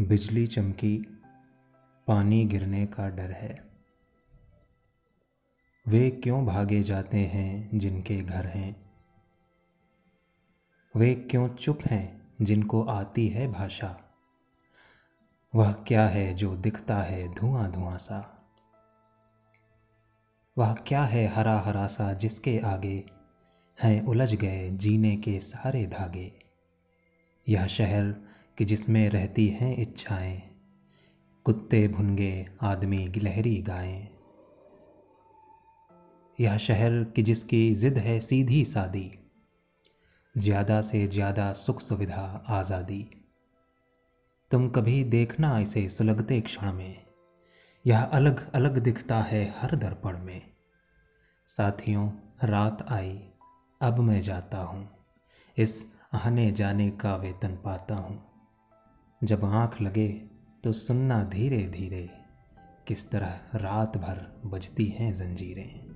बिजली चमकी, पानी गिरने का डर है। वे क्यों भागे जाते हैं जिनके घर हैं? वे क्यों चुप हैं जिनको आती है भाषा? वह क्या है जो दिखता है धुआँ धुआँ सा? वह क्या है हरा हरा सा जिसके आगे हैं उलझ गए जीने के सारे धागे? यह शहर कि जिसमें रहती हैं इच्छाएँ, कुत्ते भुनगे, आदमी गिलहरी गाएँ यह शहर कि जिसकी ज़िद है सीधी सादी, ज़्यादा से ज़्यादा सुख सुविधा आज़ादी। तुम कभी देखना इसे सुलगते क्षण में, यह अलग अलग दिखता है हर दर्पण में। साथियों, रात आई, अब मैं जाता हूँ, इस आने जाने का वेतन पाता हूँ। जब आँख लगे तो सुनना धीरे धीरे किस तरह रात भर बजती हैं जंजीरें।